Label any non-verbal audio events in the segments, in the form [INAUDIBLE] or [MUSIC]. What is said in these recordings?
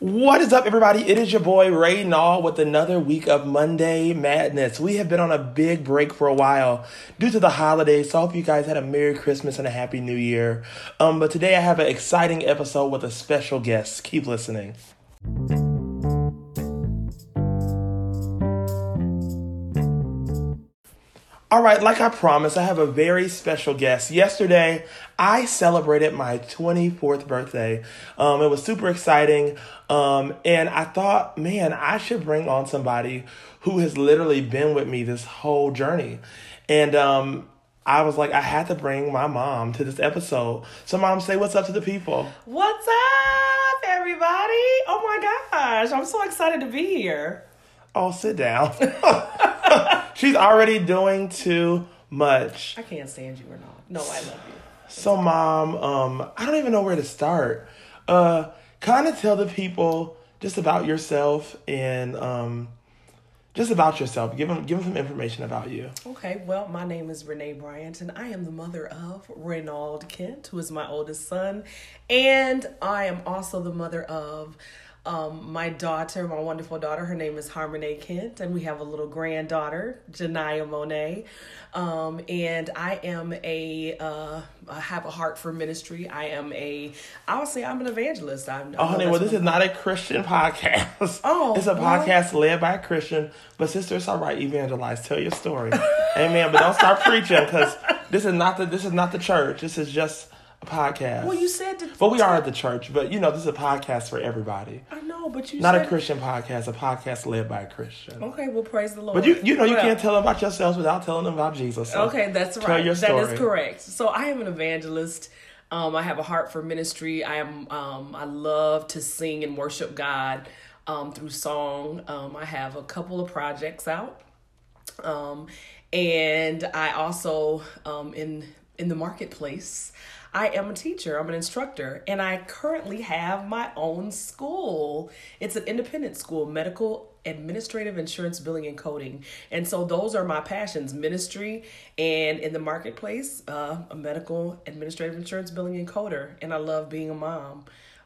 What is up, everybody? It is your boy Ray Nall with another week of Monday Madness. We have been on a big break for a while due to the holidays, so I hope you guys had a Merry Christmas and a Happy New Year. Um, but today I have an exciting episode with a special guest. Keep listening. All right, like I promised, I have a very special guest. Yesterday, I celebrated my 24th birthday. Um, it was super exciting. Um, and I thought, man, I should bring on somebody who has literally been with me this whole journey. And um, I was like, I had to bring my mom to this episode. So, mom, say what's up to the people. What's up, everybody? Oh my gosh, I'm so excited to be here. Oh, sit down. [LAUGHS] She's already doing too much. I can't stand you or not. No, I love you. So, mom, um, I don't even know where to start. Uh, kind of tell the people just about yourself and um, just about yourself. Give them, give them some information about you. Okay, well, my name is Renee Bryant, and I am the mother of Reynald Kent, who is my oldest son, and I am also the mother of um, my daughter, my wonderful daughter, her name is Harmony Kent, and we have a little granddaughter, Janaya Monet. Um, and I am a, uh, I have a heart for ministry. I am a, I would say I'm an evangelist. I'm, Oh, honey, well, this is not a Christian [LAUGHS] podcast. Oh, it's a well. podcast led by a Christian. But sister, it's all right. Evangelize. Tell your story. Amen. But don't start [LAUGHS] preaching because this is not the this is not the church. This is just a podcast. Well, you said that. But we are at the church. But you know, this is a podcast for everybody. I but you Not said, a Christian podcast. A podcast led by a Christian. Okay, well, praise the Lord. But you you know you Well, can't tell them about yourselves without telling them about Jesus. So Okay, that's tell right. your story. is correct. So I am an evangelist. Um, I have a heart for ministry. I am. Um, I love to sing and worship God um, through song. Um, I have a couple of projects out, um, and I also um, in in the marketplace. I am a teacher. I'm an instructor, and I currently have my own school. It's an independent school, medical administrative insurance billing and coding and so those are my passions ministry and in the marketplace uh, a medical administrative insurance billing and coder and i love being a mom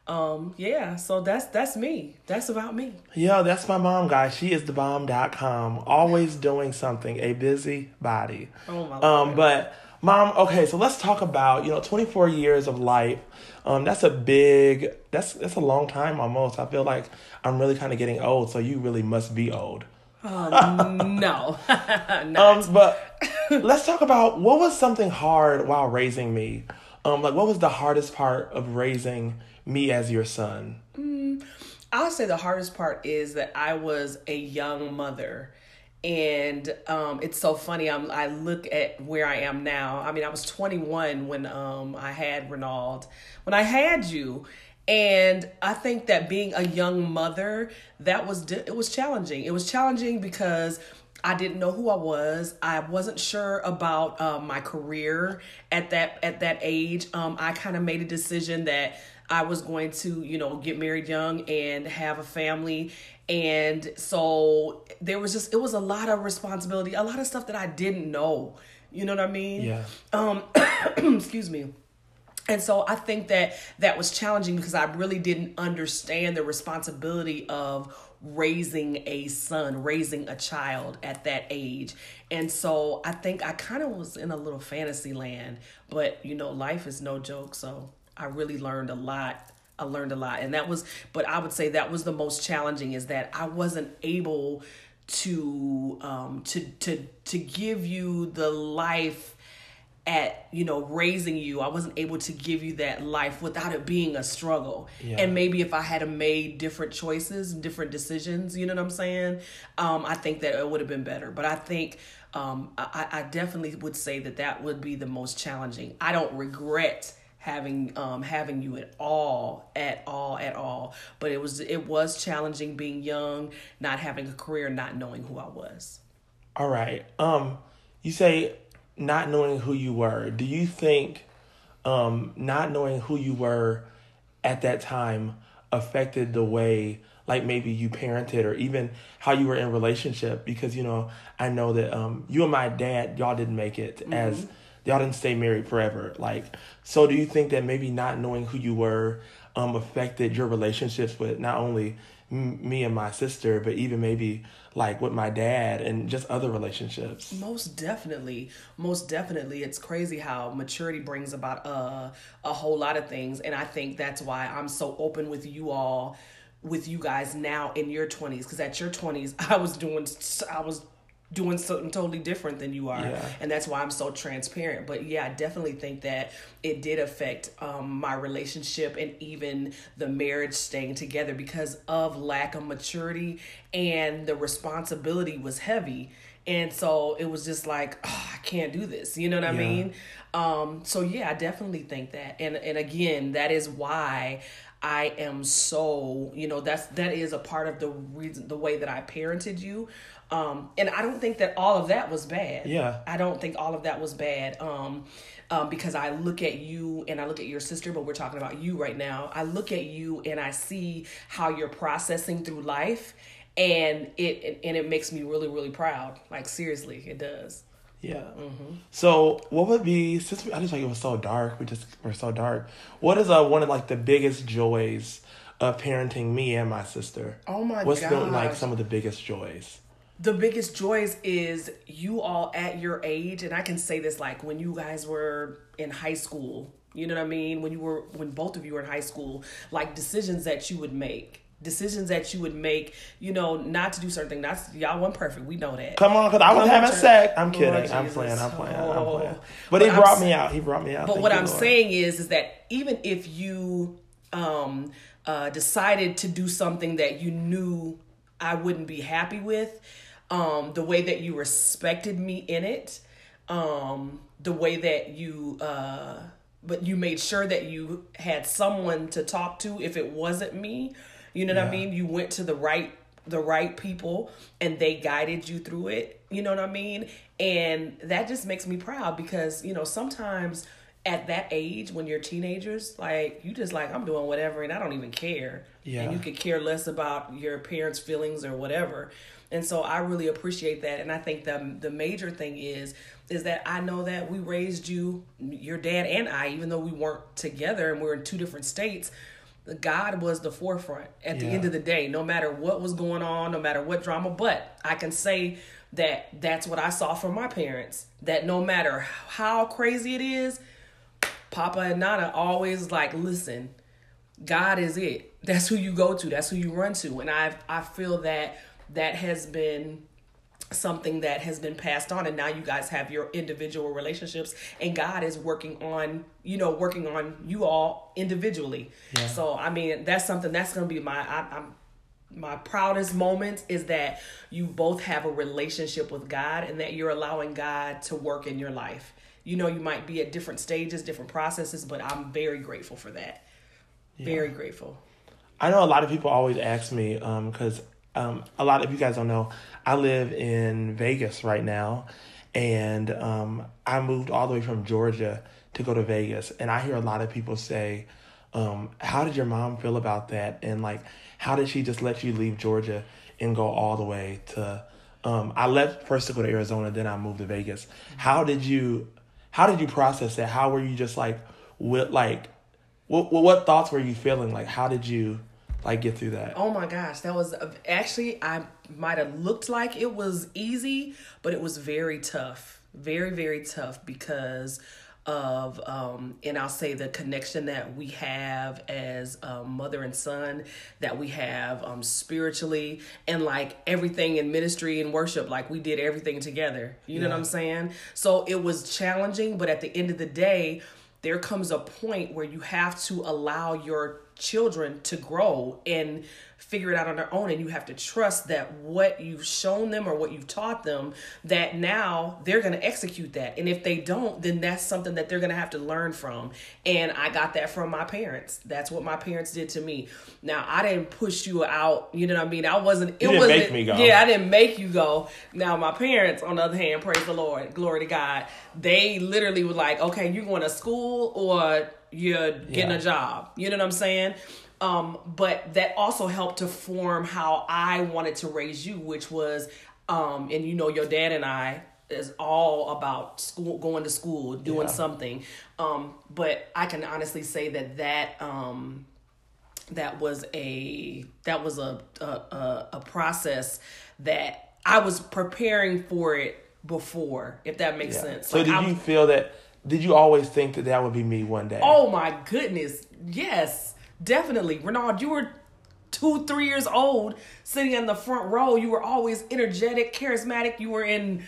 um yeah so that's that's me that's about me Yo, that's my mom, guys. She is the bomb.com. Always doing something. A busy body. Oh, my Um, Lord. but mom, okay, so let's talk about, you know, 24 years of life. Um, that's a big that's that's a long time almost. I feel like I'm really kind of getting old, so you really must be old. um, no [LAUGHS] Um, but let's talk about what was something hard while raising me. Um, like what was the hardest part of raising me as your son? I'll say the hardest part is that I was a young mother. And um, it's so funny. I'm, I look at where I am now. I mean, I was 21 when um, I had Renald, when I had you. And I think that being a young mother, that was it was challenging. It was challenging because I didn't know who I was. I wasn't sure about um, my career at that at that age. Um, I kind of made a decision that I was going to, you know, get married young and have a family. And so there was just it was a lot of responsibility, a lot of stuff that I didn't know. You know what I mean? Yeah. Um [CLEARS THROAT] excuse me. And so I think that that was challenging because I really didn't understand the responsibility of raising a son, raising a child at that age. And so I think I kind of was in a little fantasy land, but you know, life is no joke. So I really learned a lot. I learned a lot. And that was, but I would say that was the most challenging is that I wasn't able to um to to to give you the life at you know raising you. I wasn't able to give you that life without it being a struggle. Yeah. and maybe if i had made different choices different decisions you know what i'm saying? Um, i think that it would have been better. But i think um, I, I definitely would say that that would be the most challenging. I don't regret having um having you at all at all at all but it was it was challenging being young not having a career not knowing who i was All right. Um, you say not knowing who you were. Do you think um not knowing who you were at that time affected the way like maybe you parented or even how you were in relationship because you know I know that um you and my dad y'all didn't make it as y'all didn't stay married forever. Like, so do you think that maybe not knowing who you were um, affected your relationships with not only m- me and my sister, but even maybe like with my dad and just other relationships? Most definitely, most definitely. It's crazy how maturity brings about uh, a whole lot of things, and I think that's why I'm so open with you all, with you guys now in your 20s, because at your 20s [LAUGHS] I was doing, I was doing something totally different than you are Yeah. and that's why i'm so transparent but yeah i definitely think that it did affect um, my relationship and even the marriage staying together because of lack of maturity and the responsibility was heavy and so it was just like oh, i can't do this you know what i Yeah. mean um, so yeah i definitely think that and and again that is why I am so, you know, that's that is a part of the reason the way that I parented you. Um, and I don't think that all of that was bad. Yeah. I don't think all of that was bad. Um, um, because I look at you and I look at your sister, but we're talking about you right now. I look at you and I see how you're processing through life, and it and it makes me really really proud. Like seriously, it does. Yeah. Mm-hmm. So, what would be since we, I just like it was so dark? We just were so dark. What is uh one of like the biggest joys of parenting me and my sister? Oh my God. What's been like some of the biggest joys? The biggest joys is you all at your age and i can say this like when you guys were in high school you know what i mean when you were when both of you were in high school like decisions that you would make decisions that you would make you know not to do certain things not y'all weren't perfect we know that Come on, because I was having sex. I'm Lord kidding. I'm Jesus. playing. I'm playing. I'm Oh. playing. But, But he I'm brought me out. He brought me out. but Thank what you, I'm Lord. saying is, is that even if you um, uh, decided to do something that you knew I wouldn't be happy with, um, the way that you respected me in it, um, the way that you, uh, but you made sure that you had someone to talk to if it wasn't me. You know what I mean? You went to the right the right people and they guided you through it you know what i mean and that just makes me proud because you know sometimes at that age when you're teenagers like you just like i'm doing whatever and i don't even care Yeah. and you could care less about your parents feelings or whatever and so i really appreciate that and i think the the major thing is is that i know that we raised you your dad and i even though we weren't together and we we're in two different states God was the forefront at the end of the day, no matter what was going on, no matter what drama. But I can say that that's what I saw from my parents. That no matter how crazy it is, Papa and Nana always like, listen, God is it. That's who you go to. That's who you run to. And I I feel that that has been something that has been passed on and now you guys have your individual relationships and God is working on you know working on you all individually. Yeah. so I mean that's something that's gonna be my I, I'm my proudest moment is that you both have a relationship with God and that you're allowing God to work in your life. You know you might be at different stages different processes but I'm very grateful for that. Very grateful. I know a lot of people always ask me because um, a lot of you guys don't know I live in Vegas right now, and um, I moved all the way from Georgia to go to Vegas, and I hear a lot of people say, um, "How did your mom feel about that?" And like, how did she just let you leave Georgia and go all the way to? Um, I left first to go to Arizona, then I moved to Vegas. How did you? How did you process that? How were you just like, what like, what what thoughts were you feeling? Like, how did you? Like get through that? Oh my gosh, that was actually I might have looked like it was easy, but it was very tough. Very very tough because of um and I'll say the connection that we have as um, mother and son that we have um spiritually and like everything in ministry and worship like we did everything together. You know what I'm saying? So it was challenging, but at the end of the day, there comes a point where you have to allow your children to grow and figure it out on their own and you have to trust that what you've shown them or what you've taught them that now they're going to execute that and if they don't then that's something that they're going to have to learn from and i got that from my parents that's what my parents did to me now i didn't push you out you know what i mean i wasn't it didn't wasn't make me go. yeah I didn't make you go. Now my parents, on the other hand, praise the Lord, glory to God. They literally were like, okay, you're going to school or you're getting Yeah. a job. You know what I'm saying? Um, but that also helped to form how I wanted to raise you, which was, um, and you know, your dad and I, is all about school, going to school, doing Yeah. something. Um, but I can honestly say that that um, that was a that was a a, a a process that I was preparing for it before, if that makes Yeah. sense. So Like, did I you feel that? Did you always think that that would be me one day? Oh my goodness. Yes, definitely. Renard, you were two, three years old, sitting in the front row. You were always energetic, charismatic. You were in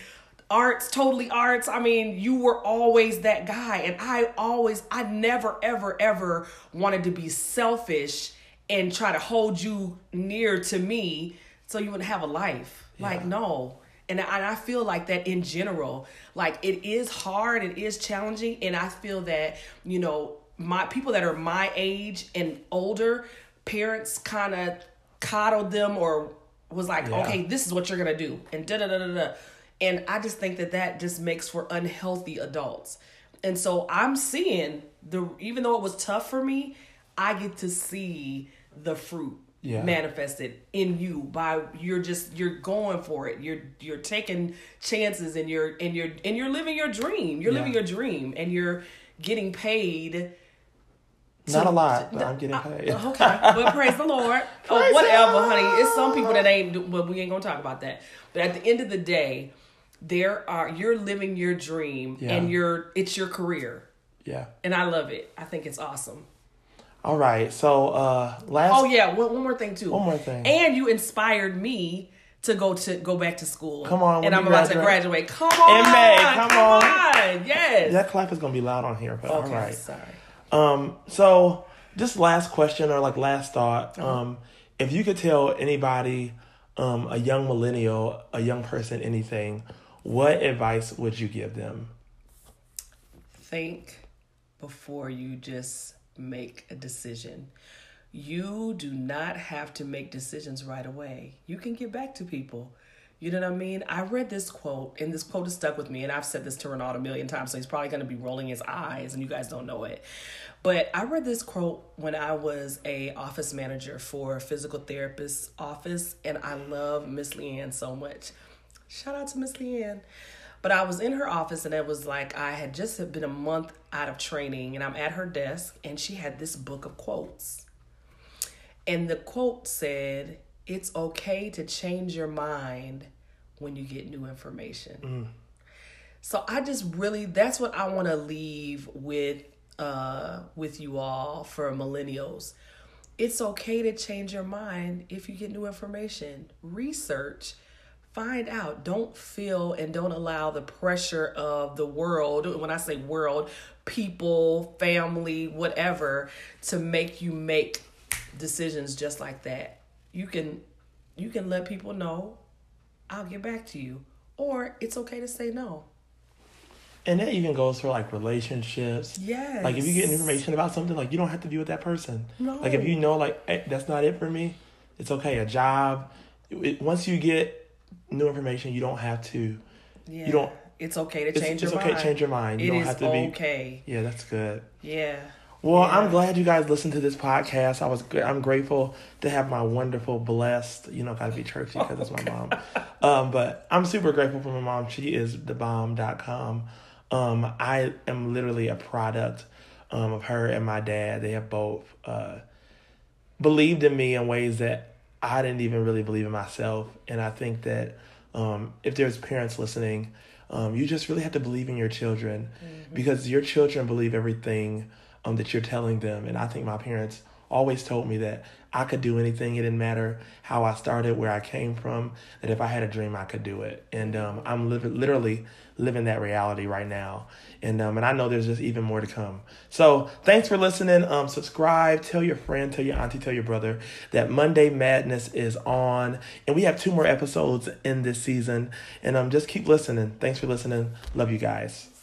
arts, totally arts. I mean, you were always that guy. And I always, I never, ever, ever wanted to be selfish and try to hold you near to me so you wouldn't have a life. Like, no. And I, and I feel like that in general. Like it is hard, it is challenging, and I feel that you know my people that are my age and older, parents kind of coddled them or was like, Yeah. okay, this is what you're gonna do, and da da da da da. And I just think that that just makes for unhealthy adults. And so I'm seeing the even though it was tough for me, I get to see the fruit Yeah. manifested in you by you're just you're going for it you're you're taking chances and you're and you're and you're living your dream you're Yeah. living your dream and you're getting paid Not a lot, to- but I'm getting paid. okay well praise the lord [LAUGHS] oh, whatever the honey it's some people that ain't well we ain't gonna talk about that but at the end of the day there are you're living your dream Yeah. and you're it's your career yeah. and i love it i think it's awesome All right. So uh last Oh yeah, one, one more thing too. One more thing. And you inspired me to go to go back to school. Come on, and I'm about to graduate? graduate. Come on, In May, come on. Yes. that clap is gonna be loud on here, but okay. all right. Sorry. Um, so just last question or like last thought. Uh-huh. Um, if you could tell anybody, um, a young millennial, a young person, anything, what advice would you give them? Think before you just make a decision. You do not have to make decisions right away. You can get back to people. You know what I mean? I read this quote, and this quote has stuck with me, and I've said this to Renaud a million times, so he's probably going to be rolling his eyes, and you guys don't know it. But I read this quote when I was a office manager for a physical therapist office, and I love Miss Leanne so much. Shout out to Miss Leanne. But I was in her office, and it was like I had just been a month out of training, and I'm at her desk, and she had this book of quotes. And the quote said, It's okay to change your mind when you get new information. So I just really that's what I want to leave with uh with you all for millennials. It's okay to change your mind if you get new information. Research, find out. Don't feel and don't allow the pressure of the world, when I say world, people, family, whatever, to make you make decisions just like that. You can you can let people know, I'll get back to you. Or it's okay to say no. And that even goes for like relationships. Yes. Like if you get information about something, like you don't have to be with that person. No. Like if you know, like hey, that's not it for me, it's okay. A job. It, once you get new information, you don't have to. Yeah. You don't. It's okay to It's, change it's your okay mind. to change your mind. You It don't is have to be. okay. Yeah, that's good. Yeah. Well, Yeah. I'm glad you guys listened to this podcast. I was I'm grateful to have my wonderful, blessed, you know, got to be churchy because it's my mom. Um, but I'm super grateful for my mom. She is thebomb.com. Um, I am literally a product um, of her and my dad. They have both uh, believed in me in ways that I didn't even really believe in myself. And I think that um, if there's parents listening, um, you just really have to believe in your children because your children believe everything um, that you're telling them. And I think my parents always told me that I could do anything. It didn't matter how I started, where I came from, that if I had a dream, I could do it. And um, I'm li- literally living that reality right now. And um, and I know there's just even more to come. So thanks for listening. Um, subscribe, tell your friend, tell your auntie, tell your brother that Monday Madness is on. And we have two more episodes in this season. And um, just keep listening. Thanks for listening. Love you guys.